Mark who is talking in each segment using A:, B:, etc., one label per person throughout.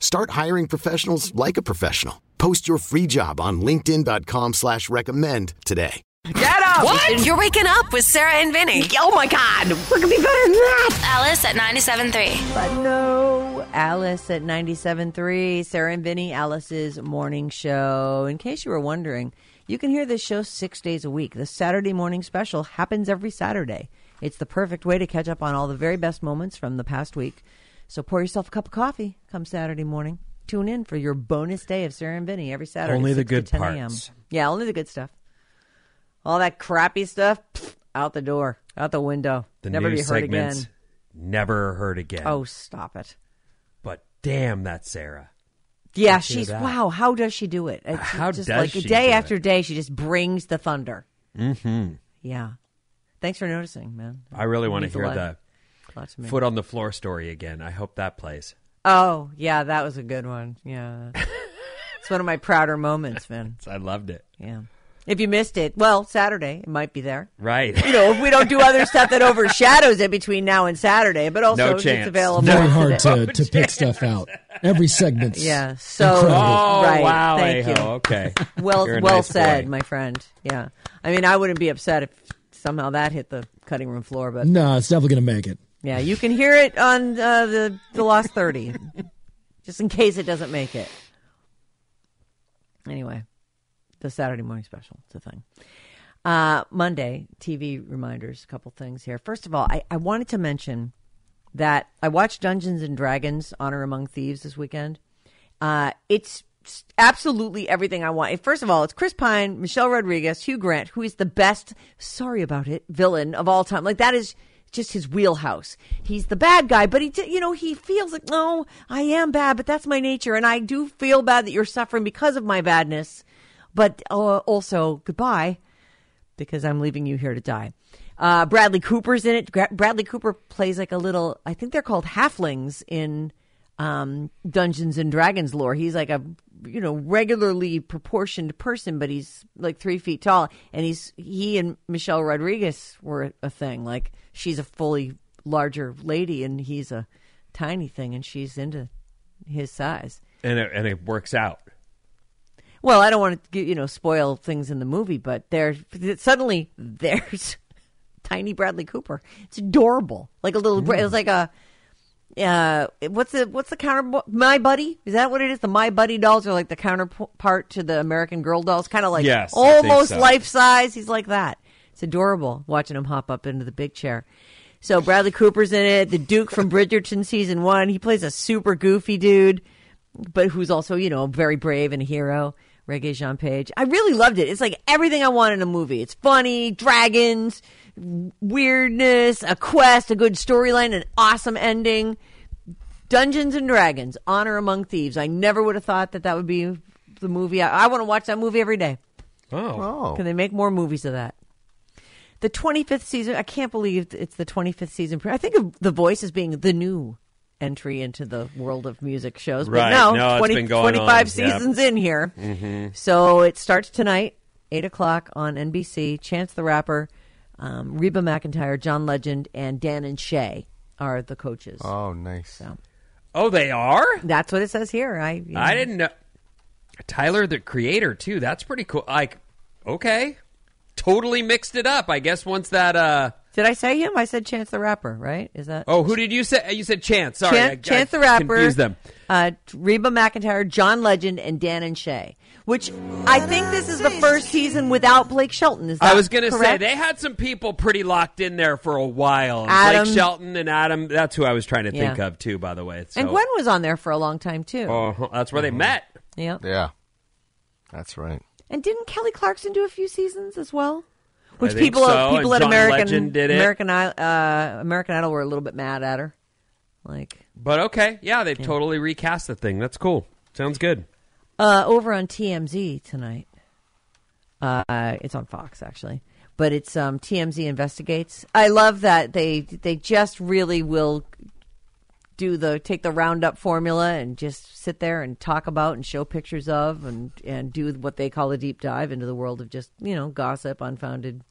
A: Start hiring professionals like a professional. Post your free job on linkedin.com slash recommend today.
B: Get up!
C: What? You're waking up with Sarah and Vinnie.
B: Oh my God! What could be better than that?
D: Alice at 97.3.
B: But no, Alice at 97.3. Sarah and Vinnie, Alice's morning show. In case you were wondering, you can hear this show six days a week. The Saturday morning special happens every Saturday. It's the perfect way to catch up on all the very best moments from the past week. So pour yourself a cup of coffee come Saturday morning. Tune in for your bonus day of Sarah and Vinnie every Saturday.
E: Only the
B: 6 to
E: good
B: 10 a.m.
E: parts.
B: Yeah, only the good stuff. All that crappy stuff, pff, out the door, out the window.
E: The
B: Never be heard
E: segments,
B: again.
E: Never heard again.
B: Oh, stop it.
E: but damn, that Sarah.
B: Yeah,
E: Let's
B: she's wow. How does she do it? It's
E: How
B: just
E: does
B: like
E: she
B: day
E: do
B: after
E: it?
B: day, she just brings the thunder.
E: Mm-hmm.
B: Yeah. Thanks for noticing, man.
E: I really want to hear
B: lot-
E: the
B: lot to me.
E: foot on the floor story again. I hope that plays.
B: Oh, yeah, that was a good one. Yeah. it's one of my prouder moments, man.
E: I loved it.
B: Yeah. If you missed it, well, Saturday, it might be there.
E: Right.
B: You know, if we don't do other stuff that overshadows it between now and Saturday, but also
E: No
B: it's
E: chance.
B: available.
F: Very hard
B: today.
F: to, to pick stuff out. Every segment's
B: Yeah. So
F: incredible.
E: Oh,
B: right.
E: wow.
B: Thank
E: hey-ho.
B: you.
E: Okay.
B: Well,
E: You're a
B: well
E: nice
B: said,
E: boy.
B: my friend. Yeah. I mean, I wouldn't be upset if somehow that hit the cutting room floor, but
F: No, it's definitely going to make it.
B: Yeah, you can hear it on uh, the the Lost Thirty, just in case it doesn't make it. Anyway, the Saturday morning special. It's a thing. Uh, Monday TV reminders. A couple things here. First of all, I, I wanted to mention that I watched Dungeons and Dragons: Honor Among Thieves this weekend. Uh, it's absolutely everything I want. First of all, it's Chris Pine, Michelle Rodriguez, Hugh Grant, who is the best. Sorry about it, villain of all time. Like that is just his wheelhouse. He's the bad guy, but he, you know, he feels like, no, I am bad, but that's my nature, and I do feel bad that you're suffering because of my badness. But uh, also, goodbye, because I'm leaving you here to die. Uh, Bradley Cooper's in it. Gra- Bradley Cooper plays like a little. I think they're called halflings in um, Dungeons and Dragons lore. He's like a you know regularly proportioned person, but he's like three feet tall, and he's he and Michelle Rodriguez were a thing. Like she's a fully larger lady, and he's a tiny thing, and she's into his size.
E: And it, and it works out.
B: Well, I don't want to you know spoil things in the movie, but there suddenly there's tiny Bradley Cooper. It's adorable, like a little. Bra- It's like a uh, what's the what's the counter? My Buddy is that what it is? The My Buddy dolls are like the counterpart to the American Girl dolls, kind of like
E: Yes,
B: almost
E: so.
B: life size. He's like that. It's adorable watching him hop up into the big chair. So Bradley Cooper's in it. The Duke from Bridgerton season one. He plays a super goofy dude, but who's also you know very brave and a hero. Regé-Jean Page. I really loved it. It's like everything I want in a movie. It's funny, dragons, weirdness, a quest, a good storyline, an awesome ending. Dungeons and Dragons: Honor Among Thieves. I never would have thought that that would be the movie. I, I want to watch that movie every day.
E: Oh. oh.
B: Can they make more movies of that? The 25th season. I can't believe it's the 25th season. I think of The Voice as being the new entry into the world of music shows. But
E: Right.
B: no,
E: No, it's
B: 20
E: been going
B: 25
E: on. Yep.
B: seasons in here.
E: Mhm.
B: So it starts tonight, 8 o'clock on NBC. Chance the Rapper, um, Reba McEntire, John Legend, and Dan and Shay are the coaches.
G: Oh, nice.
B: So
E: Oh, they are.
B: that's what it says here. I you
E: I didn't know. Tyler, the creator, too. That's pretty cool. Like, okay, totally mixed it up. I guess once that. uh
B: Did I say him? I said Chance the Rapper, right? Is that
E: Oh, who did you say? You said Chance. Sorry,
B: Chan-
E: I- I
B: Chance the Rapper,
E: Confused them.
B: Uh, Reba McEntire, John Legend, and Dan and Shay. Which I think this is the first season without Blake Shelton. Is that
E: I was going to say they had some people pretty locked in there for a while. And
B: Adam-
E: Blake Shelton and Adam. That's who I was trying to think
B: Yeah.
E: of too. By the way,
B: and Gwen was on there for a long time too.
E: Oh, that's where they met.
B: Yeah.
G: Yeah. That's right.
B: And didn't Kelly Clarkson do a few seasons as well? Which
E: think
B: people
E: so,
B: people
E: and
B: at
E: John
B: American
E: Legend did it.
B: American I- uh, American Idol were a little bit mad at her. Like
E: But okay, yeah, they've totally recast the thing. That's cool. Sounds good.
B: uh, over on TMZ tonight. Uh, it's on Fox actually, but it's um, TMZ investigates. I love that they they just really will do the take the roundup formula and just sit there and talk about and show pictures of and and do what they call a deep dive into the world of just you know gossip, unfounded,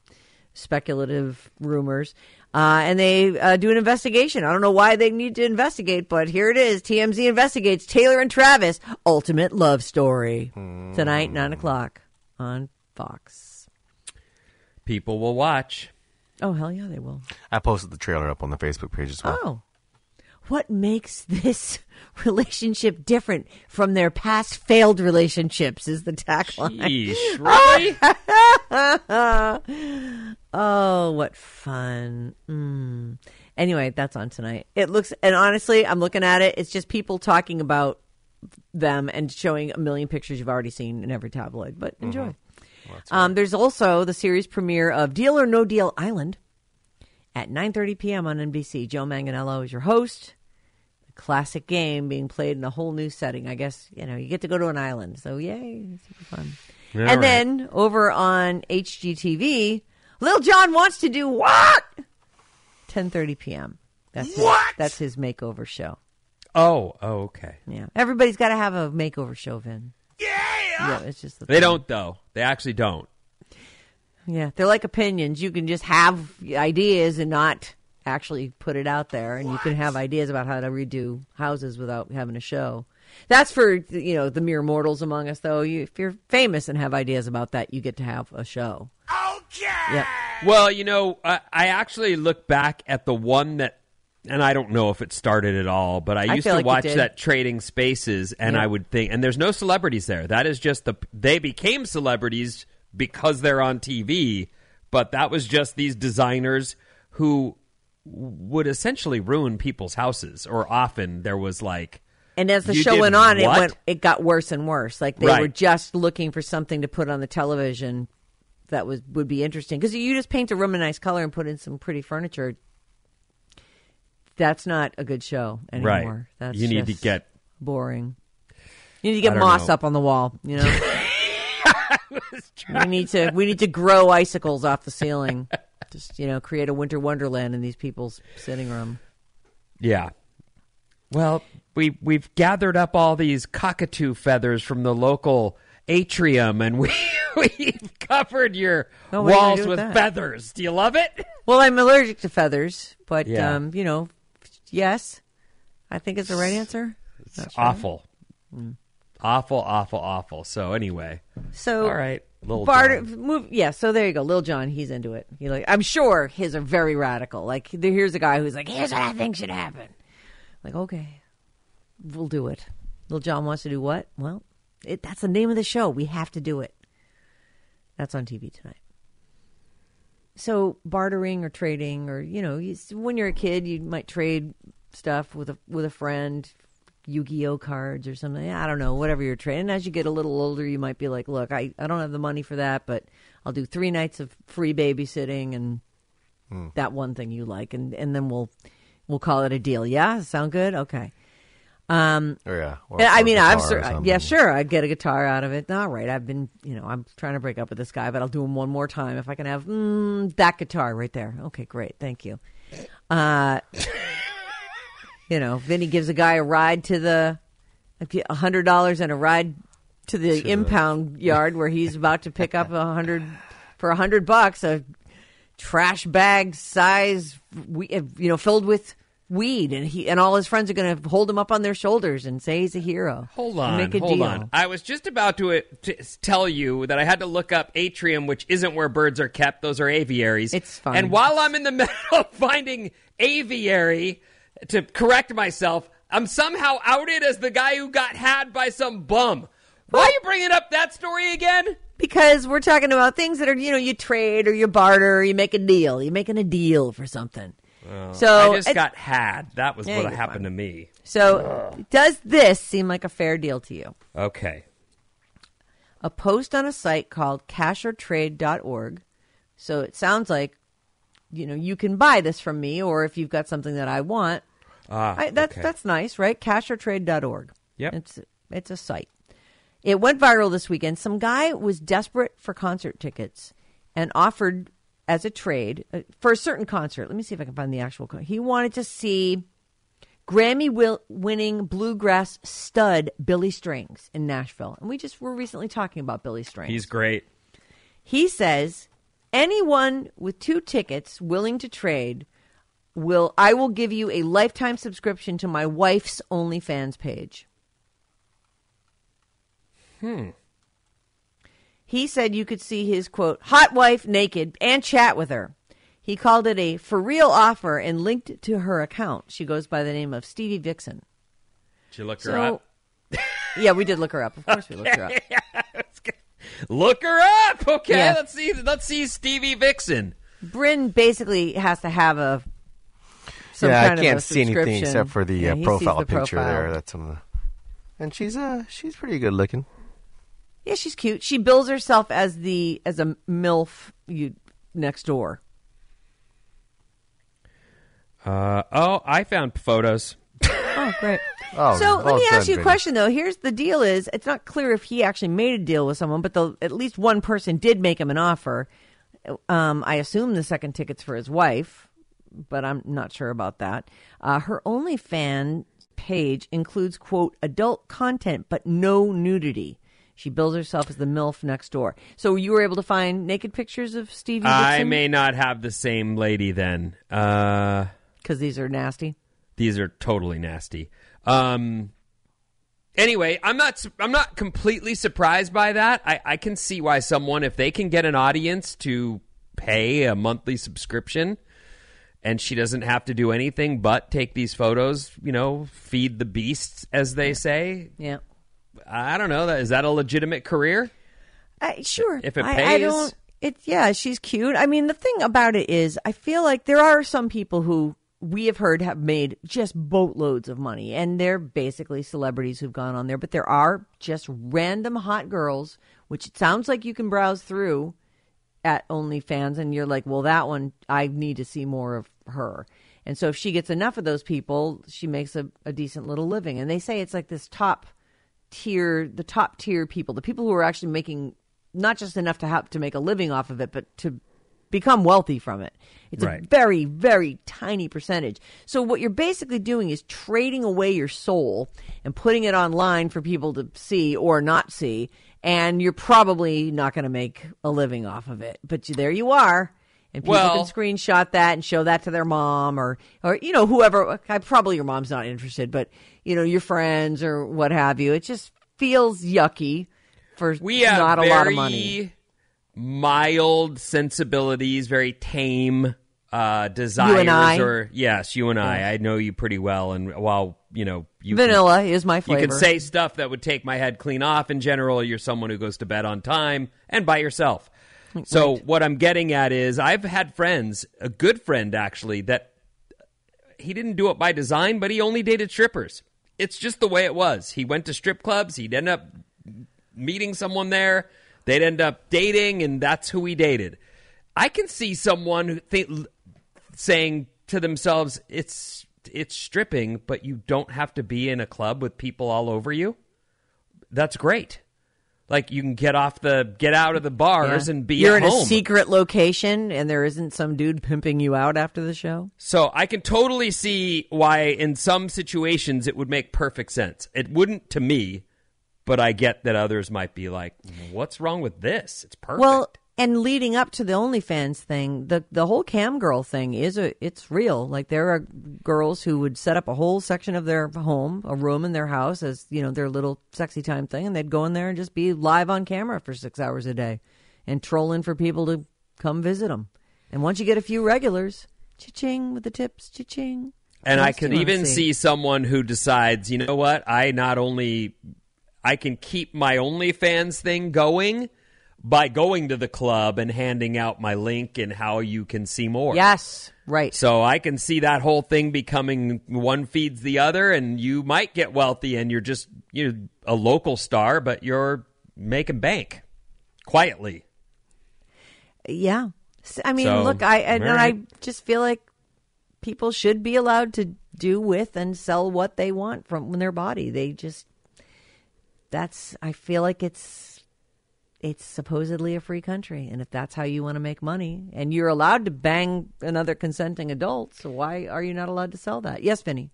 B: speculative rumors. Uh, and they uh, do an investigation. I don't know why they need to investigate, but here it is. TMZ investigates Taylor and Travis ultimate love story tonight, nine o'clock on Fox.
E: People will watch.
B: Oh hell yeah, they will.
G: I posted the trailer up on the Facebook page as well.
B: Oh. What makes this relationship different from their past failed relationships is the tagline.
E: Yeesh, really?
B: oh, what fun. Mm. Anyway, that's on tonight. It looks, and honestly, I'm looking at it. It's just people talking about them and showing a million pictures you've already seen in every tabloid, but enjoy. um, there's also the series premiere of Deal or No Deal Island at 9:30 p.m. on NBC. Joe Manganiello is your host. Classic game being played in a whole new setting. I guess you know you get to go to an island, so yay, super fun.
E: All
B: and
E: right.
B: then over on HGTV, Lil Jon wants to do what? 10:30 p.m. That's his,
E: What?
B: That's his makeover show.
E: Oh, oh, okay.
B: Yeah, everybody's got to have a makeover show, Vin. Yeah, yeah. It's just the
E: They
B: thing.
E: don't though. They actually don't.
B: Yeah, they're like opinions. You can just have ideas and not actually put it out there, and you can have ideas about how to redo houses without having a show. That's for you know the mere mortals among us, though. You, if you're famous and have ideas about that, you get to have a show. Okay. Yep.
E: Well, you know, I, I actually look back at the one that, and I don't know if it started at all, but I
B: I
E: used
B: feel
E: to
B: like
E: watch that Trading Spaces, and
B: Yeah.
E: I would think, and there's no celebrities there. That is just the they became celebrities because they're on TV, but that was just these designers who would essentially ruin people's houses, or often there was like.
B: And as the
E: You
B: show went on, it went it got worse and worse. Like they
E: Right.
B: were just looking for something to put on the television that was would be interesting because you just paint a room a nice color and put in some pretty furniture. That's not a good show anymore.
E: Right.
B: That's
E: You need to get-
B: boring. You need to get moss
E: know.
B: up on the wall. You know. we need to we need to grow icicles off the ceiling. Just you know, create a winter wonderland in these people's sitting room.
E: Yeah. Well, we we've gathered up all these cockatoo feathers from the local atrium, and we we've covered your
B: Oh, what are you gonna
E: walls
B: with
E: with feathers. Do you love it?
B: Well, I'm allergic to feathers, but
E: Yeah.
B: um, you know, yes, I think it's the right answer. Sure.
E: Awful,
B: Mm.
E: awful, awful, awful. So anyway,
B: So,
E: all right, little
B: Barter,
E: John.
B: move. Yeah, so there you go, Lil Jon. He's into it. He like, I'm sure his are very radical. Like, here's a guy who's like, here's what I think should happen. Like, okay, we'll do it. Lil Jon wants to do what? Well, it, that's the name of the show. We have to do it. That's on TV tonight. So bartering or trading, or you know, you, when you're a kid, you might trade stuff with a with a friend, Yu-Gi-Oh cards or something. I don't know, whatever you're trading. As you get a little older, you might be like, look, I, I don't have the money for that, but I'll do three nights of free babysitting and that one thing you like, and and then we'll we'll call it a deal. Yeah, sound good? Okay. Um,
G: Oh, yeah.
B: I mean, I've
G: guitar
B: sur- yeah, sure, I'd get a guitar out of it. All right, I've been, you know, I'm trying to break up with this guy, but I'll do him one more time if I can have mm, that guitar right there. Okay, great, thank you. Uh, You know, Vinnie gives a guy a ride to the a hundred dollars and a ride to the impound yard where he's about to pick up a hundred for a hundred bucks a trash bag size, you know, filled with weed, and he and all his friends are going to hold him up on their shoulders and say he's a hero.
E: Hold on, hold
B: deal.
E: on. I was just about to, uh, to tell you that I had to look up atrium, which isn't where birds are kept. Those are aviaries.
B: It's fine.
E: And while I'm in the middle of finding aviary to correct myself, I'm somehow outed as the guy who got had by some bum. Why are you bringing up that story again?
B: Because we're talking about things that are, you know, you trade or you barter or you make a deal. You're making a deal for something. Oh. so
E: I just got had. That was
B: Yeah,
E: what happened
B: fine.
E: to me.
B: So does this seem like a fair deal to you?
E: Okay.
B: a post on a site called cashortrade.org. So it sounds like, you know, you can buy this from me, or if you've got something that I want,
E: Ah,
B: I, that's
E: okay.
B: that's nice, right? Cashortrade.org.
E: Yep.
B: It's it's a site. It went viral this weekend. Some guy was desperate for concert tickets and offered as a trade uh, for a certain concert. Let me see if I can find the actual. Con- he wanted to see Grammy will- winning bluegrass stud Billy Strings in Nashville, and we just were recently talking about Billy Strings.
E: He's great.
B: He says anyone with two tickets willing to trade will I will give you a lifetime subscription to my wife's OnlyFans page.
E: Hmm.
B: He said you could see his quote hot wife naked and chat with her. He called it a for real offer and linked it to her account. She goes by the name of Stevie Vixen.
E: Did you look her
B: So,
E: up?
B: yeah, we did look her up. Of course, we looked her up.
E: Look her up. Okay,
B: Yeah.
E: let's see. Let's see Stevie Vixen.
B: Bryn basically has to have a some
G: yeah,
B: kind
G: I can't
B: of a
G: see anything except for the
B: Yeah,
G: uh, profile
B: the
G: picture
B: profile.
G: there. That's some of the. And she's uh she's pretty good looking.
B: Yeah, she's cute. She bills herself as the as a milf you next door.
E: Uh, oh, I found photos.
B: Oh, great.
G: Oh,
B: so let me ask you a question though. Here's the deal: is it's not clear if he actually made a deal with someone, but the, at least one person did make him an offer. Um, I assume the second ticket's for his wife, but I'm not sure about that. Uh, her OnlyFans page includes quote adult content, but no nudity. She bills herself as the MILF next door. So you were able to find naked pictures of Stevie
E: I may not have the same lady then. Uh,
B: because these are nasty.
E: these are totally nasty. Um, anyway, I'm not. su- I'm not completely surprised by that. I, I can see why someone, if they can get an audience to pay a monthly subscription, and she doesn't have to do anything but take these photos, you know, feed the beasts, as they say.
B: Yeah.
E: I don't know. Is that a legitimate career?
B: I, sure.
E: If it
B: I, I
E: pays?
B: don't. It yeah, she's cute. I mean, the thing about it is, I feel like there are some people who we have heard have made just boatloads of money, and they're basically celebrities who've gone on there. But there are just random hot girls, which it sounds like you can browse through at OnlyFans, and you're like, well, that one I need to see more of her. And so if she gets enough of those people, she makes a, a decent little living. And they say it's like this top tier, the top tier people, the people who are actually making not just enough to have to make a living off of it, but to become wealthy from it. It's a very, very tiny percentage. So what you're basically doing is trading away your soul and putting it online for people to see or not see, and you're probably not going to make a living off of it. But you, there you are. And people
E: Well-
B: can screenshot that and show that to their mom or, or you know, whoever. I, probably your mom's not interested, but you know, your friends or what have you. It just feels yucky for
E: we have
B: not a
E: very
B: lot of money.
E: mild sensibilities, very tame uh, desires. Or yes, you and I. I know you pretty well, and while you know you can-
B: Vanilla is my
E: you can say stuff that would take my head clean off. In general, you're someone who goes to bed on time and by yourself. So what I'm getting at is, I've had friends, a good friend actually, that he didn't do it by design, but he only dated strippers. It's just the way it was. He went to strip clubs. He'd end up meeting someone there. They'd end up dating, and that's who he dated. I can see someone who think, saying to themselves, "It's it's stripping, but you don't have to be in a club with people all over you." That's great. Like you can get off the get out of the bars
B: Yeah.
E: and be
B: You're in
E: home.
B: a secret location, and there isn't some dude pimping you out after the show.
E: So I can totally see why in some situations it would make perfect sense. It wouldn't to me, but I get that others might be like, "What's wrong with this? It's perfect."
B: Well, and leading up to the OnlyFans thing, the the whole cam girl thing is a it's real. Like there are girls who would set up a whole section of their home, a room in their house as you know their little sexy time thing, and they'd go in there and just be live on camera for six hours a day, and trolling for people to come visit them. And once you get a few regulars, cha-ching with the tips, cha-ching.
E: and I
B: can
E: even see someone who decides, you know what? I not only I can keep my OnlyFans thing going by going to the club and handing out my link and how you can see more.
B: Yes, right.
E: So I can see that whole thing becoming one feeds the other, and you might get wealthy, and you're just you know a local star, but you're making bank quietly.
B: Yeah. I mean,
E: So,
B: look, I and, and I just feel like people should be allowed to do with and sell what they want from their body. They just that's I feel like it's it's supposedly a free country and if that's how you want to make money and you're allowed to bang another consenting adult, so why are you not allowed to sell that? Yes, Vinnie.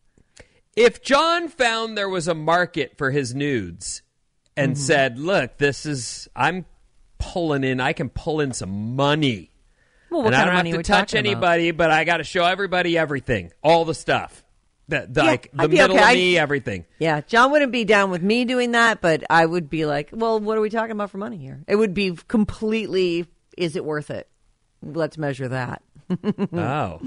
E: If John found there was a market for his nudes and
B: Mm-hmm.
E: said, "Look, this is I'm pulling in. I can pull in some money."
B: Well,
E: and i don't have to touch
B: talking about?
E: anybody, but I got to show everybody everything, all the stuff, the, the,
B: Yeah,
E: like the middle
B: okay.
E: of
B: I-
E: me, everything.
B: Yeah, John wouldn't be down with me doing that, but I would be like, well, what are we talking about for money here? It would be completely, is it worth it? Let's measure that.
E: oh,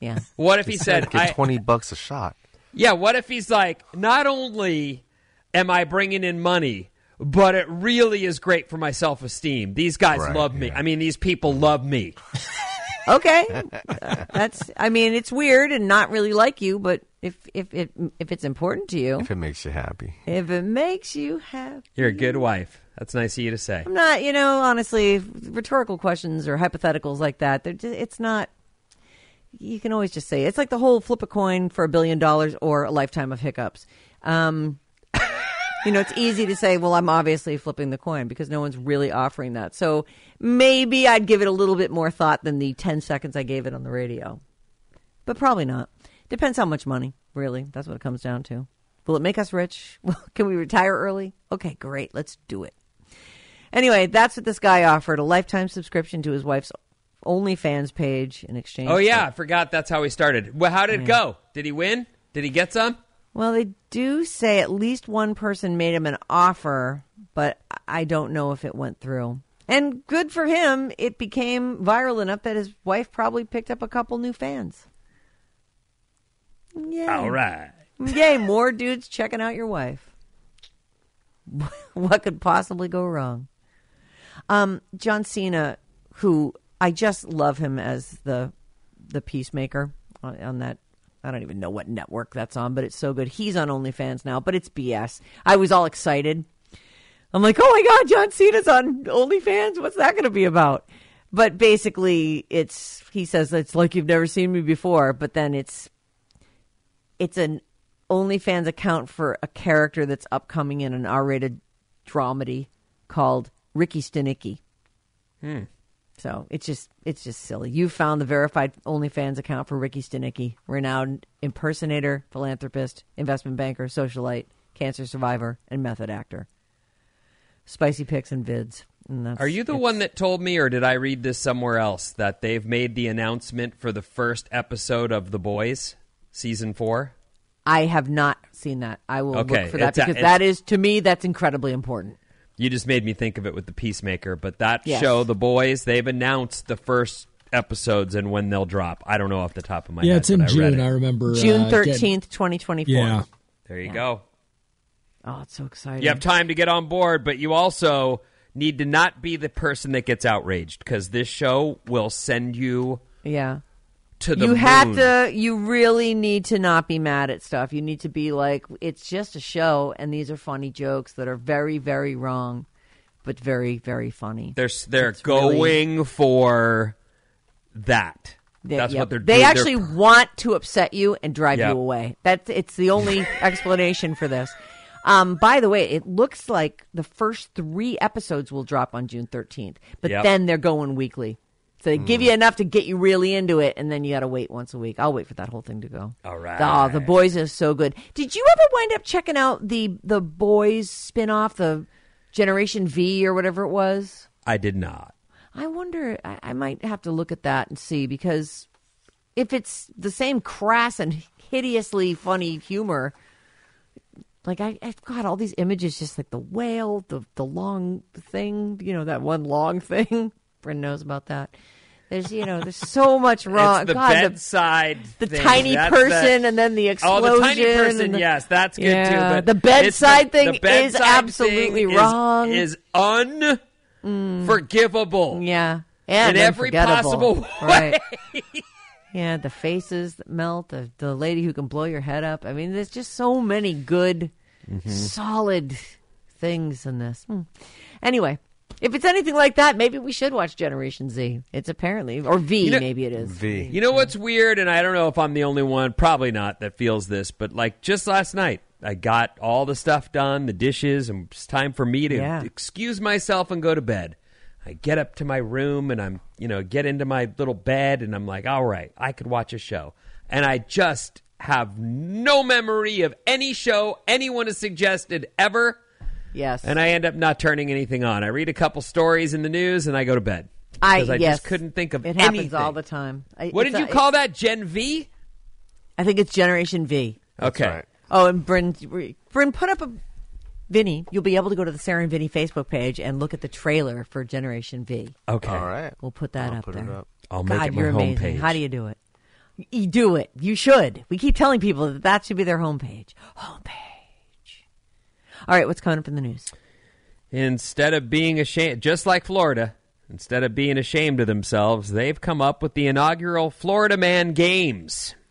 B: Yeah.
E: what if he said,
G: get
E: I,
G: twenty bucks a shot.
E: "Yeah"? What if he's like, not only am I bringing in money, but it really is great for my self esteem. These guys
G: Right,
E: love me.
G: yeah.
E: I mean, these people love me.
B: Okay. Uh, That's, I mean, it's weird and not really like you, but if, if, if, if it's important to you,
G: If it makes you happy.
B: if it makes you happy.
E: You're a good wife. That's nice of you to say.
B: I'm not, you know, honestly, rhetorical questions or hypotheticals like that, they're just, it's not, you can always just say, it's like the whole flip a coin for a billion dollars or a lifetime of hiccups. Um, you know, it's easy to say, well, I'm obviously flipping the coin because no one's really offering that. So maybe I'd give it a little bit more thought than the 10 seconds I gave it on the radio. But probably not. Depends how much money, really. That's what it comes down to. Will it make us rich? Well, can we retire early? Okay, great. Let's do it. Anyway, that's what this guy offered a lifetime subscription to his wife's OnlyFans page in exchange.
E: Oh yeah,
B: for-
E: I forgot that's how he started. Well, how did it go? Did he win? Did he get some?
B: Well, they do say at least one person made him an offer, but I don't know if it went through. And good for him, it became viral enough that his wife probably picked up a couple new fans. Yay.
E: All right.
B: Yay, more dudes checking out your wife. what could possibly go wrong? Um, John Cena, who I just love him as the the peacemaker on, on that. I don't even know what network that's on, but it's so good. He's on OnlyFans now, but it's BS. I was all excited. I'm like, oh my god, John Cena's on OnlyFans. What's that going to be about? But basically, it's he says it's like you've never seen me before, but then it's it's an OnlyFans account for a character that's upcoming in an R-rated dramedy called Ricky Stanicky. Hmm. So it's just it's just silly. You found the verified OnlyFans account for Ricky Stanicky, renowned impersonator, philanthropist, investment banker, socialite, cancer survivor, and method actor. Spicy pics and vids. And
E: Are you the one that told me, or did I read this somewhere else, that they've made the announcement for the first episode of The Boys, season four?
B: I have not seen that. I will
E: Okay,
B: look for that
E: it's a-
B: because
E: it's-
B: that is to me that's incredibly important.
E: You just made me think of it with the Peacemaker, but that
B: Yes.
E: show, The Boys, they've announced the first episodes and when they'll drop. I don't know off the top of my
F: yeah,
E: head.
F: Yeah, it's in
E: but I
F: June.
E: it.
F: I remember
B: June
F: uh,
B: thirteenth,
F: getting-
B: twenty twenty four.
F: Yeah,
E: There you go.
B: Oh, it's so exciting.
E: You have time to get on board, but you also need to not be the person that gets outraged because this show will send you
B: Yeah.
E: To the
B: you have to you really need to not be mad at stuff you need to be like it's just a show and these are funny jokes that are very very wrong but very very funny
E: They're they're
B: It's really-
E: going for that.
B: They-
E: That's
B: yep.
E: what they're
B: they
E: doing. They're
B: actually want to upset you and drive
E: Yep.
B: you away that's it's the only explanation for this Um, by the way, it looks like the first three episodes will drop on June 13th, but
E: Yep.
B: then they're going weekly. So they give you mm. enough to get you really into it, and then you got to wait once a week. I'll wait for that whole thing to go.
E: All right.
B: Oh, the boys is so good. Did you ever wind up checking out the the boys spin-off, the Generation V or whatever it was?
E: I did not.
B: I wonder. I, I might have to look at that and see because if it's the same crass and hideously funny humor, like I, I've got all these images, just like the whale, the the long thing, you know, that one long thing. Bryn knows about that. There's, you know, there's so much wrong.
E: It's the
B: God,
E: bedside.
B: the
E: thing.
B: tiny
E: That's
B: person
E: the-
B: and then the
E: Oh,
B: explosion.
E: the tiny person.
B: the-
E: yes, that's good
B: Yeah,
E: too. But
B: the bedside
E: the-
B: thing
E: the
B: is absolutely
E: thing is-
B: wrong.
E: Is, unforgivable.
B: Yeah, and
E: in every possible way.
B: Right. Yeah, the faces that melt, the the lady who can blow your head up. I mean, there's just so many good,
E: Mm-hmm.
B: solid things in this. Hmm. Anyway, if it's anything like that, maybe we should watch Generation Z. It's apparently or V,
E: You know-
B: maybe it is.
G: V.
E: You know what's weird, and I don't know if I'm the only one, probably not, that feels this, but like just last night, I got all the stuff done, the dishes, and it's time for me to
B: Yeah.
E: excuse myself and go to bed. I get up to my room and I'm, you know, get into my little bed and I'm like, all right, I could watch a show. And I just have no memory of any show anyone has suggested ever.
B: Yes,
E: And I end up not turning anything on. I read a couple stories in the news and I go to bed.
B: I,
E: Because I
B: yes,
E: just couldn't think of
B: it
E: anything.
B: happens all the time. I,
E: What
B: it's
E: did you
B: a-
E: call that? Gen V?
B: I think it's Generation V.
E: Okay.
G: right.
B: Oh, and Bryn, Bryn, put up a Vinnie. You'll be able to go to the Sarah and Vinnie Facebook page and look at the trailer for Generation V.
E: Okay.
G: All right.
B: We'll put that
G: I'll
B: up
G: put
B: there.
G: it up.
E: I'll make
B: God,
E: it my
B: you're amazing.
E: homepage.
B: How do you do it? You do it. You should. We keep telling people that that should be their homepage. Homepage. All right, what's coming up in the news?
E: Instead of being ashamed, just like Florida, instead of being ashamed of themselves, they've come up with the inaugural Florida Man Games.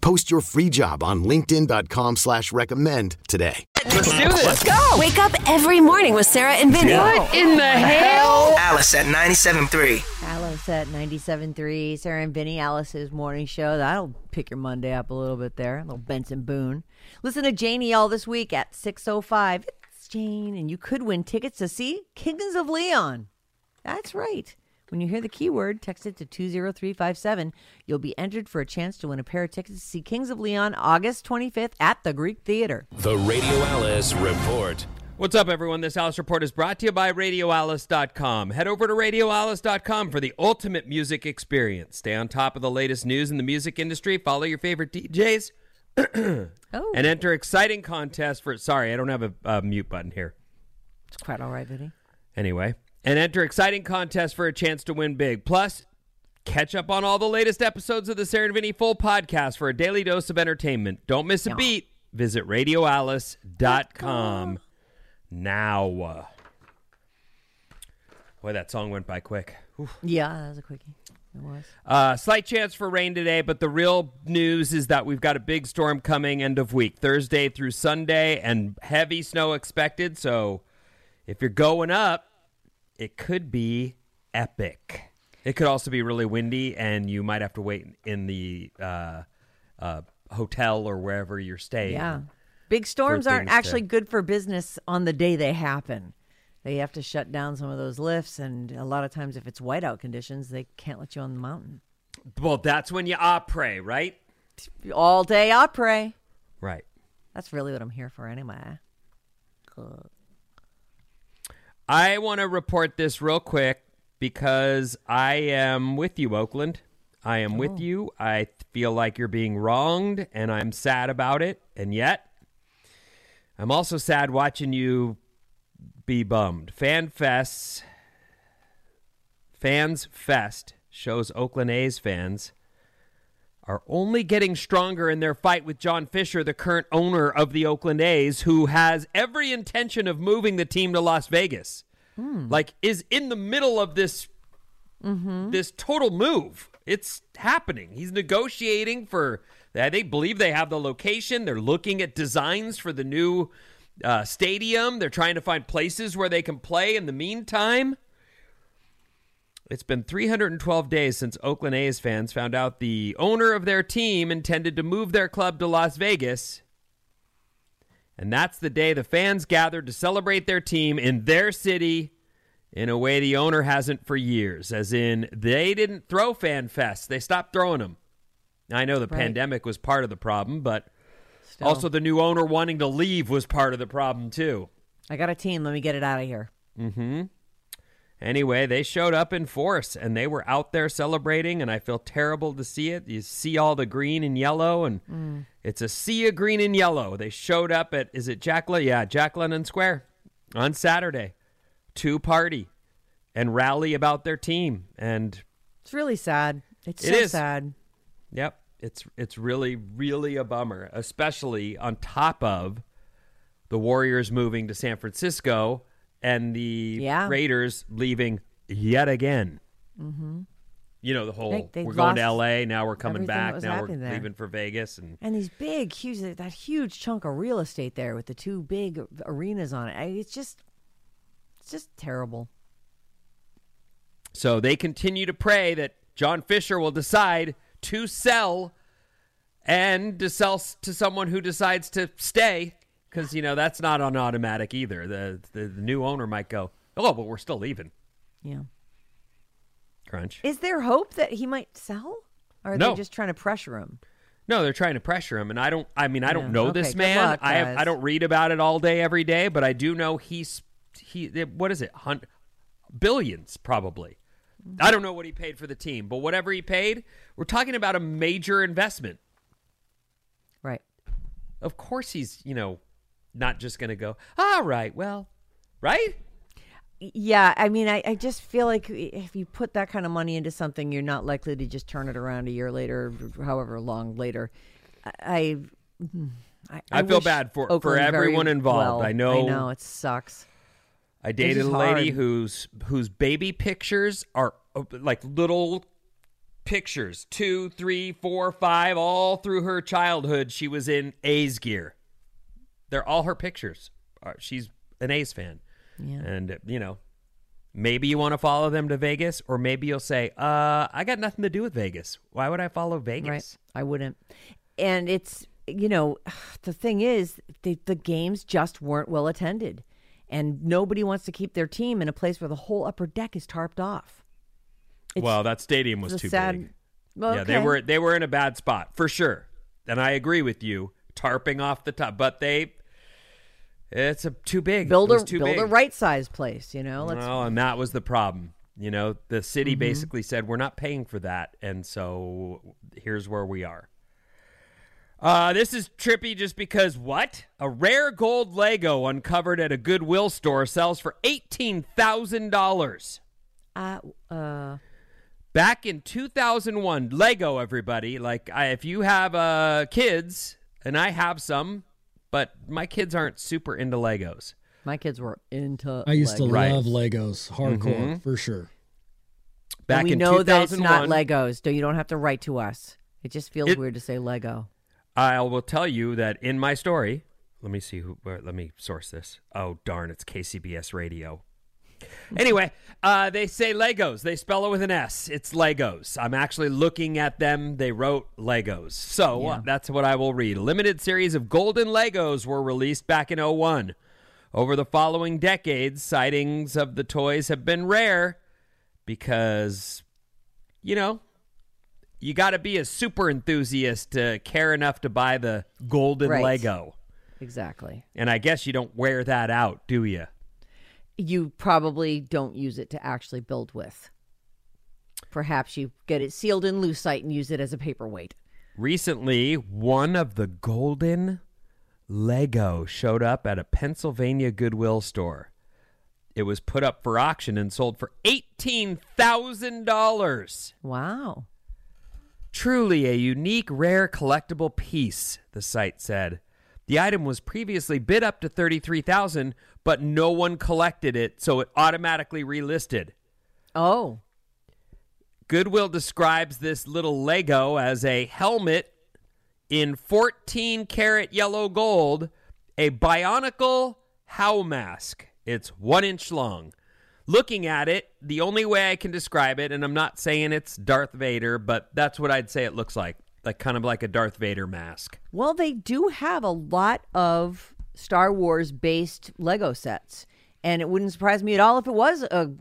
A: Post your free job on linkedin.com slash recommend today.
C: Let's do this. Let's go. Wake up every morning with Sarah and Vinnie.
E: What in the hell?
H: Alice at 97.3.
B: Alice at 97.3, Sarah and Vinnie, Alice's morning show. That'll pick your Monday up a little bit there. A little Benson Boone. Listen to Janie all this week at 6.05. It's Jane, and you could win tickets to see Kings of Leon. That's right. When you hear the keyword, text it to 20357. You'll be entered for a chance to win a pair of tickets to see Kings of Leon August 25th at the Greek Theater.
I: The Radio Alice Report.
E: What's up, everyone? This Alice Report is brought to you by RadioAlice.com. Head over to RadioAlice.com for the ultimate music experience. Stay on top of the latest news in the music industry. Follow your favorite DJs.
B: Oh.
E: And enter exciting contests for. Sorry, I don't have a, a mute button here.
B: It's quite all right, Vinnie.
E: Anyway, and enter exciting contests for a chance to win big. Plus, catch up on all the latest episodes of the Sarah and Vinnie Full Podcast for a daily dose of entertainment. Don't miss a beat. Visit RadioAlice.com now. Boy, that song went by quick. Oof.
B: Yeah, that was a quickie. It was.
E: Uh, slight chance for rain today, but the real news is that we've got a big storm coming end of week, Thursday through Sunday, and heavy snow expected. So if you're going up, it could be epic. It could also be really windy, and you might have to wait in the uh, uh, hotel or wherever you're staying.
B: Yeah. Big storms aren't
E: things to-
B: actually good for business on the day they happen. They have to shut down some of those lifts, and a lot of times, if it's whiteout conditions, they can't let you on the mountain.
E: Well, that's when you opera, right?
B: All day opera.
E: Right.
B: That's really what I'm here for, anyway.
E: I want to report this real quick because I am with you, Oakland. I am with oh. you. I feel like you're being wronged, and I'm sad about it. And yet, I'm also sad watching you be bummed. Fan Fest, Fans Fest shows Oakland A's fans are only getting stronger in their fight with John Fisher, the current owner of the Oakland A's, who has every intention of moving the team to Las Vegas. Like is in the middle of this this total move. It's happening. He's negotiating for they believe they have the location. They're looking at designs for the new uh, stadium. They're trying to find places where they can play in the meantime. It's been 312 days since Oakland A's fans found out the owner of their team intended to move their club to Las Vegas. And that's the day the fans gathered to celebrate their team in their city in a way the owner hasn't for years. As in, they didn't throw Fan Fest, they stopped throwing them. I know the
B: Right.
E: pandemic was part of the problem, but
B: Still.
E: also the new owner wanting to leave was part of the problem, too.
B: I got a team. Let me get it out of here.
E: Mm-hmm. Anyway, they showed up in force and they were out there celebrating, and I feel terrible to see it. You see all the green and yellow, and
B: Mm.
E: it's a sea of green and yellow. They showed up at is it Jacqueline? Yeah, Jack London Square on Saturday to party and rally about their team. And
B: It's really sad. It's
E: It
B: so
E: is.
B: sad.
E: Yep, it's it's really really a bummer, especially on top of the Warriors moving to San Francisco and the
B: Yeah.
E: Raiders leaving yet again.
B: Mm-hmm.
E: You know the whole
B: They- they
E: we're going to L.A. now we're coming back now we're
B: there.
E: leaving for Vegas and
B: And these big, huge, that huge chunk of real estate there with the two big arenas on it. It's just, it's just terrible.
E: so they continue to pray that John Fisher will decide to sell and to sell to someone who decides to stay because you know that's not on automatic either. The, the the new owner might go, oh, but we're still leaving.
B: Yeah.
E: Crunch.
B: Is there hope that he might sell? Or are
E: No.
B: they just trying to pressure him?
E: No, they're trying to pressure him, and I don't. I mean, I don't know
B: Okay,
E: this man.
B: luck,
E: I have. I don't read about it all day, every day, but I do know he's he. What is it? Hun- billions, probably. Mm. I don't know what he paid for the team, but whatever he paid, we're talking about a major investment.
B: Right.
E: Of course, he's you know not just going to go. All right, well, right?
B: Yeah, I mean, I, I just feel like if you put that kind of money into something, you're not likely to just turn it around a year later, however long later. I, I,
E: I feel bad for- for
B: Oakland very
E: everyone involved.
B: well.
E: I know-
B: I know it sucks.
E: I dated a lady
B: hard.
E: whose whose baby pictures are uh, like little pictures, two, three, four, five, all through her childhood. She was in A's gear. They're all her pictures. Uh, She's an A's fan,
B: Yeah.
E: and uh, you know, maybe you want to follow them to Vegas, or maybe you'll say, "Uh, I got nothing to do with Vegas. Why would I follow Vegas?"
B: Right. I wouldn't. And it's, you know, the thing is, the, the games just weren't well attended. And nobody wants to keep their team in a place where the whole upper deck is tarped off. It's-
E: well, that stadium was too
B: sad-
E: big.
B: Well,
E: Yeah, they were they were in a bad spot for sure, and I agree with you. Tarping off the top, but they it's a too big.
B: build a
E: too
B: build
E: big.
B: a right size place. You know, let's
E: Well, and that was the problem. You know, the city
B: Mhm.
E: basically said we're not paying for that, and so here's where we are. Uh, this is trippy just because what? A rare gold Lego uncovered at a Goodwill store sells for eighteen thousand dollars.
B: uh, uh,
E: Back in 2001, Lego, everybody. Like, I, if you have uh, kids, and I have some, but my kids aren't super into Legos.
B: my kids were into.
F: I used to
B: Legos.
E: Right.
F: love Legos, hardcore
E: Mhm.
F: for sure.
E: Back
B: and we
E: in
B: know that it's not
E: 2001
B: Legos. So you don't have to write to us. It just feels
E: It-
B: weird to say Lego.
E: I will tell you that in my story, let me see who. Where, let me source this. Oh darn, it's KCBS Radio. Anyway, uh, they say Legos. They spell it with an S. It's Legos. I'm actually looking at them. They wrote Legos. So uh,
B: Yeah.
E: that's what I will read. A limited series of golden Legos were released back in 01. Over the following decades, sightings of the toys have been rare because, you know, you got to be a super enthusiast to care enough to buy the golden
B: Right.
E: Lego.
B: Exactly.
E: And I guess you don't wear that out, do you?
B: You probably don't use it to actually build with. Perhaps you get it sealed in lucite and use it as a paperweight.
E: Recently, one of the golden Lego showed up at a Pennsylvania Goodwill store. It was put up for auction and sold for $18,000.
B: Wow.
E: Truly a unique, rare collectible piece, the site said. The item was previously bid up to 33,000, but no one collected it, so it automatically relisted.
B: Oh.
E: Goodwill describes this little Lego as a helmet in 14 karat yellow gold, a bionicle Hau mask. It's one inch long. Looking at it, the only way I can describe it, and I'm not saying it's Darth Vader, but that's what I'd say it looks like. Like kind of like a Darth Vader mask.
B: Well, they do have a lot of Star Wars based Lego sets. And it wouldn't surprise me at all if it was a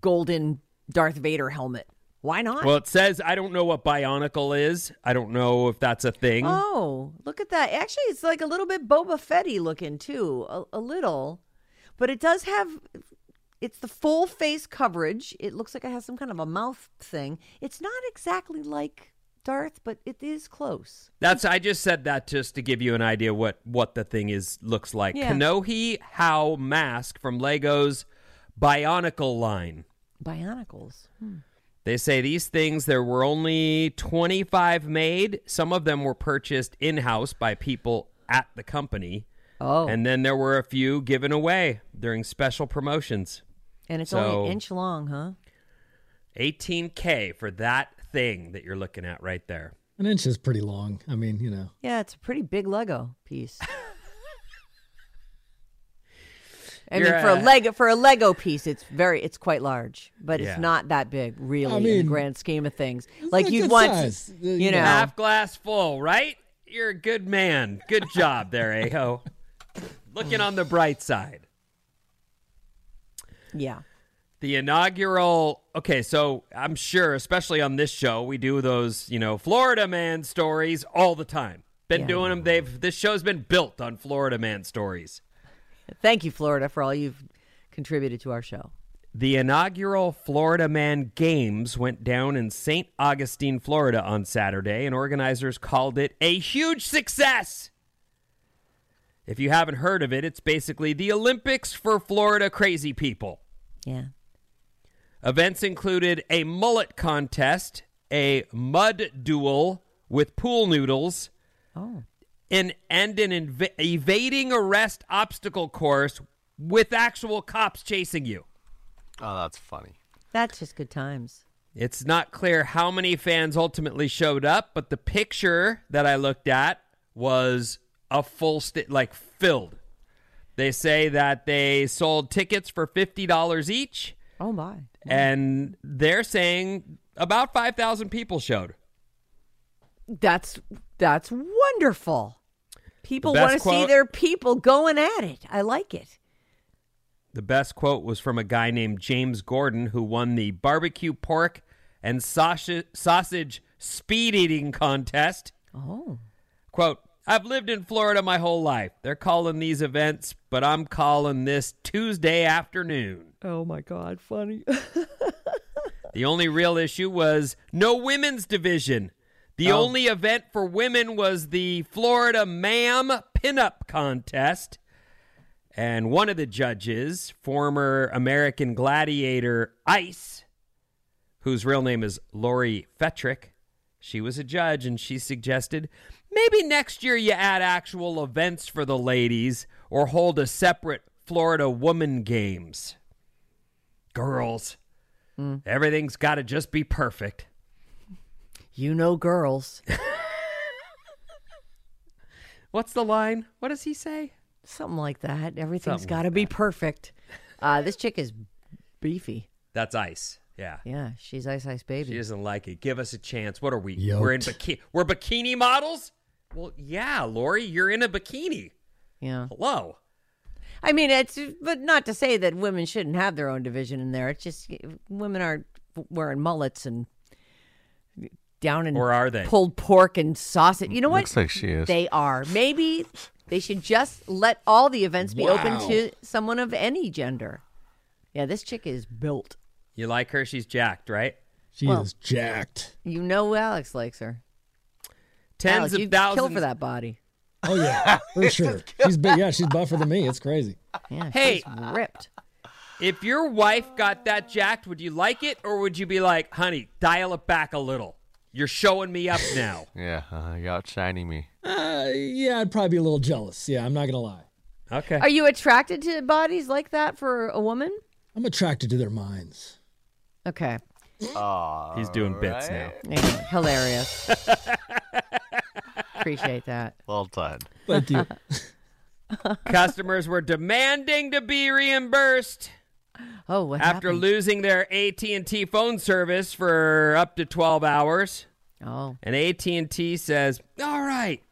B: golden Darth Vader helmet. Why not?
E: Well, it says I don't know what bionicle is. I don't know if that's a thing.
B: Oh, look at that. Actually, it's like a little bit Boba Fetty looking too, a, a little. But it does have it's the full face coverage. It looks like it has some kind of a mouth thing. It's not exactly like Darth, but it is close.
E: That's I just said that just to give you an idea what what the thing is looks like.
B: Yeah.
E: Kanohi Hau mask from Lego's Bionicle line.
B: Bionicles. Hmm.
E: They say these things there were only 25 made. Some of them were purchased in-house by people at the company.
B: Oh.
E: And then there were a few given away during special promotions.
B: And it's
E: So-
B: only an inch long, huh?
E: 18k for that thing that you're looking at right there.
F: An inch is pretty long. I mean, you know.
B: Yeah, it's a pretty big Lego piece. I
E: You're,
B: mean, for a
E: uh,
B: Lego for a Lego piece, it's very it's quite large, but
E: Yeah.
B: it's not that big, really,
F: I
B: in the grand scheme of things. Like you'd want,
F: size. Uh,
B: you know,
E: Half glass full, right? You're a good man. Good job there, Aho. Looking on the bright side.
B: yeah.
E: The inaugural. Okay, so I'm sure, especially on this show, we do those, you know, Florida man stories all the time. Been
B: Yeah.
E: doing them. They've this show's been built on Florida man stories.
B: Thank you, Florida, for all you've contributed to our show.
E: The inaugural Florida Man Games went down in St. Augustine, Florida on Saturday, and organizers called it a huge success. If you haven't heard of it, it's basically the Olympics for Florida crazy people.
B: Yeah.
E: Events included a mullet contest, a mud duel with pool noodles,
B: Oh.
E: an, and an inv- evading arrest obstacle course with actual cops chasing you.
G: Oh, that's funny.
B: That's just good times.
E: It's not clear how many fans ultimately showed up, but the picture that I looked at was a full sti- like filled. They say that they sold tickets for $50 each
B: Oh my.
E: and they're saying about 5,000 people showed.
B: That's that's wonderful. People want to see their people going at it. I like it.
E: The best quote was from a guy named James Gordon who won the barbecue pork and sausage, sausage speed eating contest.
B: Oh.
E: Quote, I've lived in Florida my whole life. They're calling these events, but I'm calling this Tuesday afternoon.
B: Oh my God, funny.
E: The only real issue was no women's division. The
B: Oh.
E: only event for women was the Florida Ma'am Pinup Contest. And one of the judges, former American gladiator Ice, whose real name is Lori Fetrick, she was a judge and she suggested maybe next year you add actual events for the ladies or hold a separate Florida Woman Games. Girls.
B: Mm.
E: Everything's got to just be perfect.
B: You know, girls.
E: What's the line? What does he say?
B: Something like that. Everything's got to be perfect. Uh, this chick is beefy.
E: That's ice. Yeah.
B: Yeah, she's Ice Ice Baby.
E: She doesn't like it. Give us a chance. What are we?
F: Yoked.
E: We're in bikini. We're bikini models. Well, yeah, Lori, you're in a bikini.
B: Yeah.
E: Hello.
B: I mean, it's but not to say that women shouldn't have their own division in there. It's just women aren't wearing mullets and down in
E: Or are they?
B: pulled pork and sausage. You know what?
G: Looks like she is.
B: They are. Maybe they should just let all the events be open to someone of any gender. Yeah, this chick is built.
E: You like her? She's jacked, right?
F: She
B: Well-
F: is jacked.
B: You know, Alex likes her.
E: Tens
B: Alex,
E: of thousands.
B: kill for that body.
F: Oh yeah, for sure. She's big. Yeah, she's buffer than me. It's crazy.
B: Yeah,
E: Hey.
B: she's ripped.
E: If your wife got that jacked, would you like it, or would you be like, "Honey, dial it back a little. You're showing me up now."
G: Yeah, uh, you outshining me.
F: Uh, yeah, I'd probably be a little jealous. Yeah, I'm not gonna lie.
E: okay.
B: Are you attracted to bodies like that for a woman?
F: I'm attracted to their minds.
B: Okay.
E: He's doing bits now.
B: Yeah, hilarious. Appreciate that.
G: Well done.
F: Thank you.
E: Customers were demanding to be reimbursed
B: Oh, what
E: after
B: happened?
E: losing their AT&T phone service for up to 12 hours.
B: Oh,
E: And AT&T says, "All right,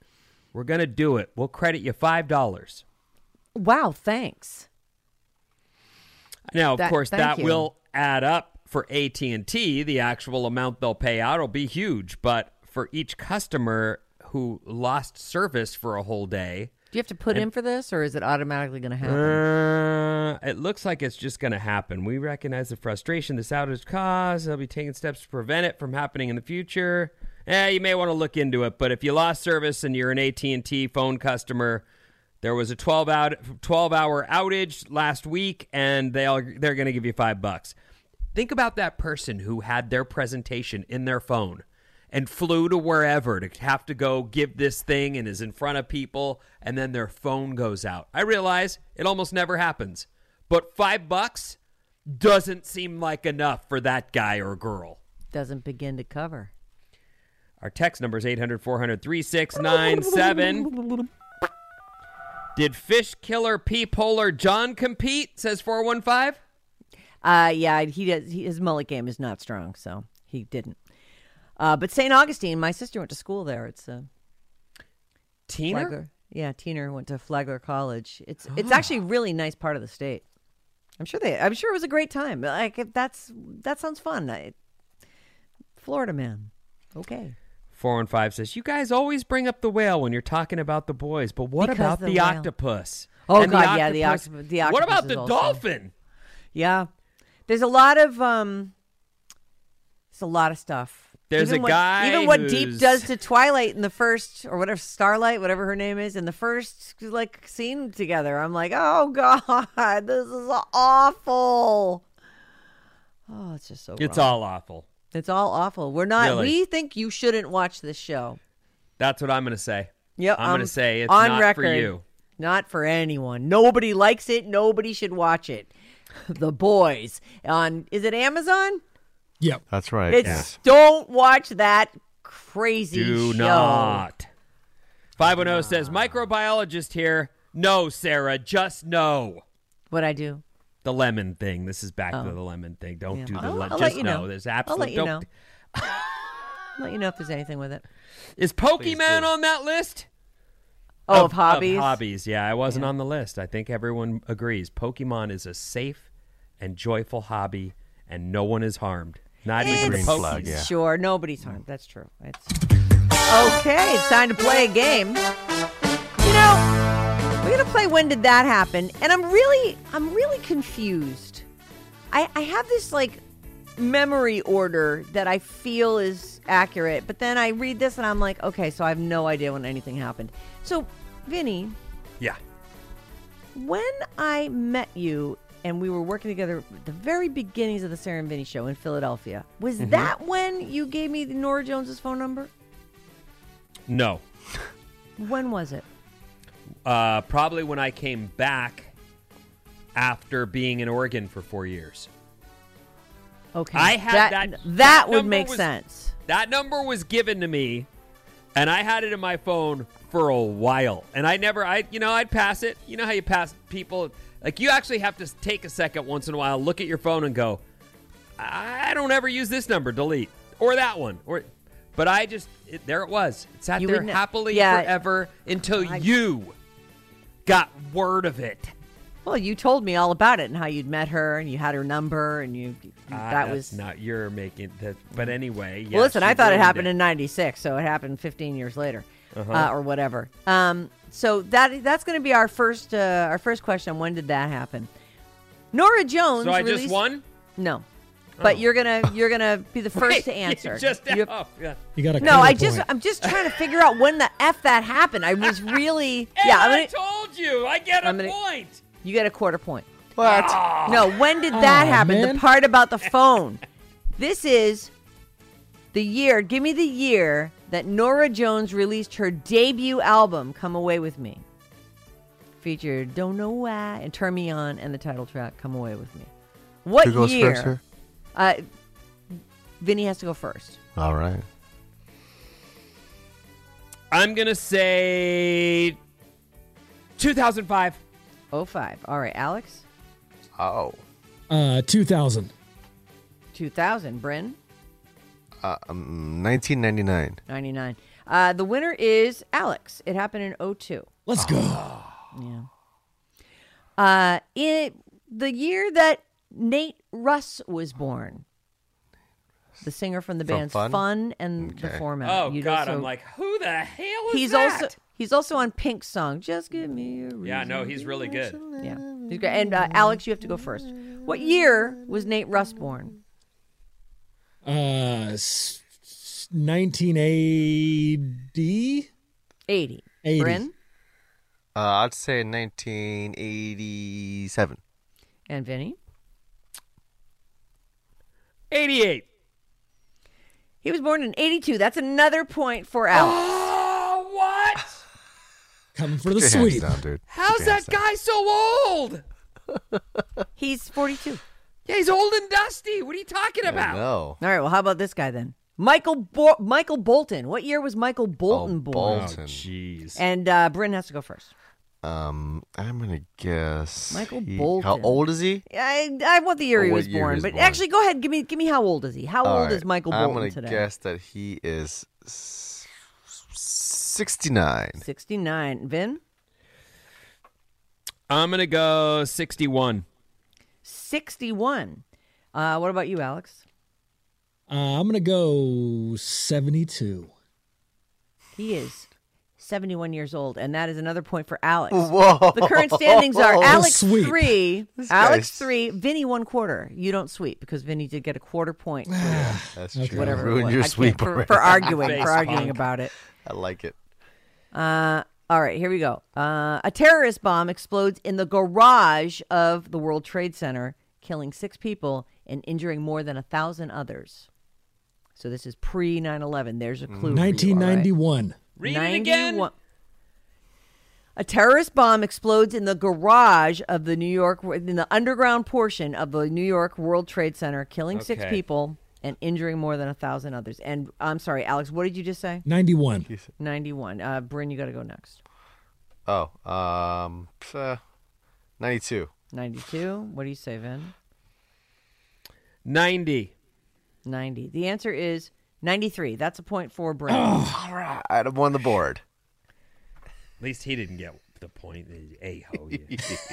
E: we're going to do it. We'll credit you $5."
B: wow! Thanks.
E: Now, of
B: That-
E: course, that
B: you.
E: will add up for AT&T. The actual amount they'll pay out will be huge, but for each customer who lost service for a whole day,
B: Do you have to put in for this, or is it automatically going to happen?
E: uh, it looks like it's just going to happen. We recognize the frustration this outage caused. They'll be taking steps to prevent it from happening in the future. Eh, you may want to look into it, but if you lost service and you're an AT&T phone customer, there was a 12 out 12 hour outage last week and they'll they're going to give you 5 bucks. Think about that person who had their presentation in their phone and flew to wherever to have to go give this thing and is in front of people and then their phone goes out. I realize it almost never happens. But 5 bucks doesn't seem like enough for that guy or girl.
B: Doesn't begin to cover.
E: Our text number is 800 400 3697. Did fish killer peephole John compete? Says 415.
B: Uh, yeah, he does. He, his mullet game is not strong, so he didn't. Uh, but St. Augustine, my sister went to school there. It's uh,
E: Teener?
B: Flagler. Yeah, Teener went to Flagler College. It's it's actually a really nice part of the state. I'm sure they. I'm sure it was a great time. Like if that's that sounds fun. I, Florida man. Okay.
E: 415 says, You guys always bring up the whale when you're talking about the boys, but what
B: Because
E: about
B: the
E: the, octopus?
B: Oh,
E: And
B: God, yeah, the the
E: What about the
B: also-
E: dolphin?
B: Yeah. There's a lot of um. There's a lot of stuff.
E: There's
B: even
E: a
B: what,
E: guy
B: Even what Deep does to Twilight in the first, or whatever Starlight, whatever her name is, in the first like scene together. I'm like, oh god, this is awful. Oh, it's just so.
E: It's
B: wrong.
E: all awful.
B: It's all awful. We're not.
E: Really.
B: We think you shouldn't watch this show.
E: That's what I'm going to say.
B: Yep,
E: I'm going
B: um,
E: to say it's
B: on
E: not
B: record,
E: for you.
B: Not for anyone. Nobody likes it. Nobody should watch it. The Boys on is it Amazon?
F: Yep.
G: That's right.
B: It's don't watch that crazy
E: Do
B: show.
E: not. 510 says, Microbiologist here. No, Sarah, just no.
B: What I do?
E: The lemon thing. This is back
B: Oh.
E: to the lemon thing. Don't
B: Yeah.
E: do the
B: I'll-
E: just
B: let you
E: no.
B: know.
E: There's
B: I'll
E: absolutely
B: let you know.
E: don't.
B: I'll let you know if there's anything with it.
E: Is Pokemon on that list?
B: Oh, of, hobbies.
E: hobbies, yeah. I wasn't on the list. I think everyone agrees. Pokemon is a safe and joyful hobby, and no one is harmed. Not even the
B: It's-
E: Pokies.
B: Sure, nobody's harmed. That's true. It's okay. It's time to play a game. You know, we're gonna play. When did that happen? And I'm really, I'm really confused. I, I have this like memory order that I feel is accurate, but then I read this and I'm like, okay, so I have no idea when anything happened. So, Vinnie,
E: Yeah.
B: when I met you and we were working together at the very beginnings of the Sarah and Vinnie show in Philadelphia, was
E: Mhm.
B: that when you gave me Norah Jones's phone number?
E: No.
B: When was it?
E: Uh, probably when I came back after being in Oregon for four years.
B: Okay.
E: I had
B: that.
E: that.
B: That, would make
E: was-
B: sense.
E: That number was given to me, and I had it in my phone for a while. And I never, I you know, I'd pass it. You know how you pass people? Like you actually have to take a second once in a while, look at your phone, and go, I don't ever use this number. Delete or that one or. But I just it, there it was. It sat
B: You
E: there happily
B: yeah.
E: forever until you got word of it.
B: Well, you told me all about it and how you'd met her and you had her number and you.
E: Ah,
B: that
E: that's
B: was.
E: not you're making that. But anyway,
B: well, listen, I thought it
E: ruined
B: happened in '96, so it happened 15 years later,
E: Uh-huh.
B: uh, or whatever. Um, so that that's going to be our first uh, our first question. When did that happen? Norah Jones.
E: So I just won.
B: No, but
E: Oh.
B: you're gonna you're gonna be the first
E: Wait,
B: to
E: you
B: answer.
E: just
B: You
E: oh, yeah.
F: You got a
B: no, I
F: counterpoint.
B: just I'm just trying to figure out when the f that happened. I was really
E: And
B: yeah. I'm
E: I
B: gonna,
E: told you, I get a
B: I'm gonna-
E: point.
B: You get a quarter point.
G: What?
B: No, when did that
F: Aw,
B: happen?
F: man.
B: The part about the phone. this is the year. Give me the year that Norah Jones released her debut album, "Come Away with Me." Featured "Don't Know Why" and "Turn Me On" and the title track "Come Away with Me." What
G: Who goes
B: year?
G: first here?
B: Uh, Vinnie has to go first.
G: All right.
E: I'm gonna say 2005.
B: 05. All right, Alex.
G: Oh.
F: Uh, 2000.
B: 2000. Bryn.
G: Uh, um, 1999.
B: 99. Uh, the winner is Alex. It happened in 02.
F: Let's go.
B: Yeah. Uh, in the year that Nate Ruess was born, the singer from the
G: From
B: bands
G: Fun?
B: and the
G: Okay.
B: format.
E: Oh
B: You'd
E: God,
B: also-
E: I'm like, who the hell is
B: he's
E: that?
B: also he's also on Pink's song. Just give me a reason.
E: yeah, no, he's really good.
B: Yeah, he's great. And uh, Alex, you have to go first. What year was Nate Ruess born?
F: Uh, s- s- 1980.
B: 80.
F: 80.
B: Bryn
G: Uh, I'd say 1987.
B: and Vinnie.
E: 88.
B: He was born in 82. That's another point for Alex.
E: Oh, what?
F: Coming for the
G: Put your hands
F: sweep.
G: down, dude.
E: How's
G: your
E: that
G: hands down.
E: guy so old?
B: He's 42.
E: Yeah, he's old and dusty. What are you talking about?
G: No.
B: All right. Well, how about this guy then? Michael Bo- Michael Bolton. What year was Michael Bolton
G: Oh,
B: born?
G: Bolton.
E: Oh, jeez.
B: And uh, Bryn has to go first.
G: Um, I'm gonna guess.
B: Michael
G: he-
B: Bolton.
G: How old is he?
B: I, I want the year
G: Or
B: he was
G: year
B: born, but
G: born.
B: actually, go ahead. Give me give me how old is he? How
G: All
B: old is
G: right,
B: Michael
G: I'm
B: Bolton
G: gonna
B: today?
G: guess that he is s- 69.
B: Sixty nine. Vin.
E: I'm gonna go 61.
B: Sixty one. Uh, what about you, Alex?
F: Uh, I'm going to go 72.
B: He is seventy one years old, and that is another point for Alex.
G: Whoa.
B: The current standings are
G: What
B: Alex
F: sweep.
B: three,
G: This
B: Alex
G: guy's-
B: three, Vinnie one quarter. You don't sweep because Vinnie did get a quarter point. for
G: That's true.
B: whatever. it
G: Ruin your sweep
B: for, for arguing for arguing
E: punk.
B: about it.
G: I like it.
B: Uh, all right, here we go. Uh, a terrorist bomb explodes in the garage of the World Trade Center, killing six people and injuring more than a thousand others. So this is pre 9 11. There's a clue. for you, all right?
F: 1991.
E: Read it again.
B: 91 A terrorist bomb explodes in the garage of the New York, in the underground portion of the New York World Trade Center, killing six people and injuring more than a thousand others. And I'm sorry, Alex, what did you just say?
F: 91.
B: 91. Uh, Bryn, you got to go next.
G: Oh, um, uh, 92.
B: 92. What do you say, Vin?
E: 90.
B: 90. The answer is 93. That's a point for Bryn.
G: All right. I'd have won the board.
E: At least he didn't get the point. A ho.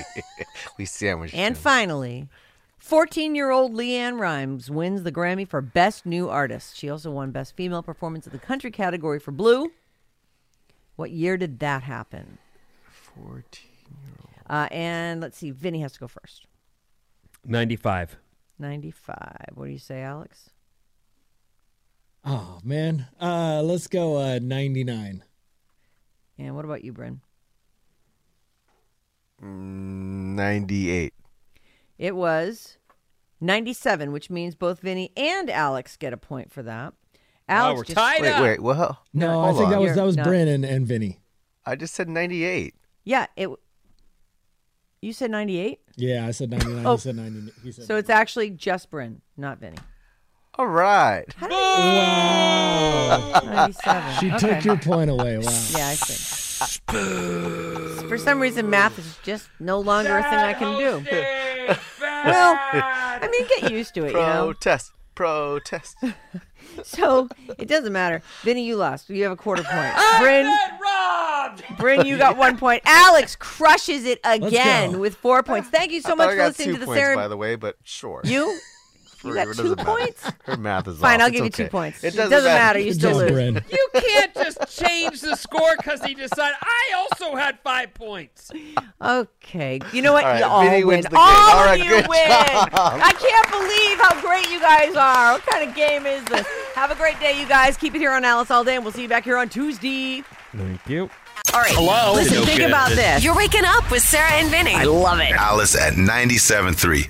G: we sandwiched
B: And
G: him.
B: finally, 14 year old LeAnn Rimes wins the Grammy for Best New Artist. She also won Best Female Performance of the Country category for Blue. What year did that happen?
G: 14.
B: Uh, and let's see, Vinnie has to go first.
E: 95.
B: 95. What do you say, Alex?
F: Oh, man. Uh, let's go uh, 99.
B: And what about you, Bryn?
G: Mm, 98.
B: It was 97, which means both Vinnie and Alex get a point for that. Alex
E: we're
B: just,
E: tied
G: Wait,
E: up.
G: wait. Well,
F: No, I think
G: on.
F: that was
B: You're
F: that was
B: not-
F: Bryn and, and Vinnie.
G: I just said 98.
B: Yeah, it. You said 98?
F: Yeah, I said 99.
B: Oh.
F: He said 90. He said
B: So it's actually just Bryn, not Vinnie.
G: All right.
F: Wow.
B: 97.
F: She
B: Okay.
F: took your point away. Wow.
B: Yeah, I see. For some reason, math is just no longer a thing I can do. well, I mean, get used to it, you know.
G: Protest. Protest.
B: So it doesn't matter. Vinnie, you lost. You have a quarter point. Bryn, Bryn, you got one point. Alex crushes it again
G: go.
B: with four points. Thank you so
G: I
B: much
G: I
B: for
G: got
B: listening
G: two
B: to the
G: points,
B: Sarah.
G: by the way, but sure.
B: You? You got two
G: doesn't matter.
B: points?
G: Her math is
B: Fine,
G: off.
B: I'll
G: It's
B: give you two points.
G: It
B: It
G: doesn't,
B: doesn't matter. You
F: Good
B: still
F: job,
B: lose.
F: Bryn.
E: You can't just change the score because he decided. I also had five points.
B: Okay. You know what?
E: All right,
B: you all
E: Vinnie
B: win.
E: wins the game.
B: All
E: All
B: of you
E: good
B: win.
E: job.
B: I can't believe how great you guys are. What kind of game is this? Have a great day, you guys. Keep it here on Alice all day, and we'll see you back here on Tuesday.
E: Thank you.
C: All right.
I: Hello?
C: Listen,
I: No
C: think
I: good.
C: about this. You're waking up with Sarah and Vinnie.
B: I love it.
J: Alice at 97.3.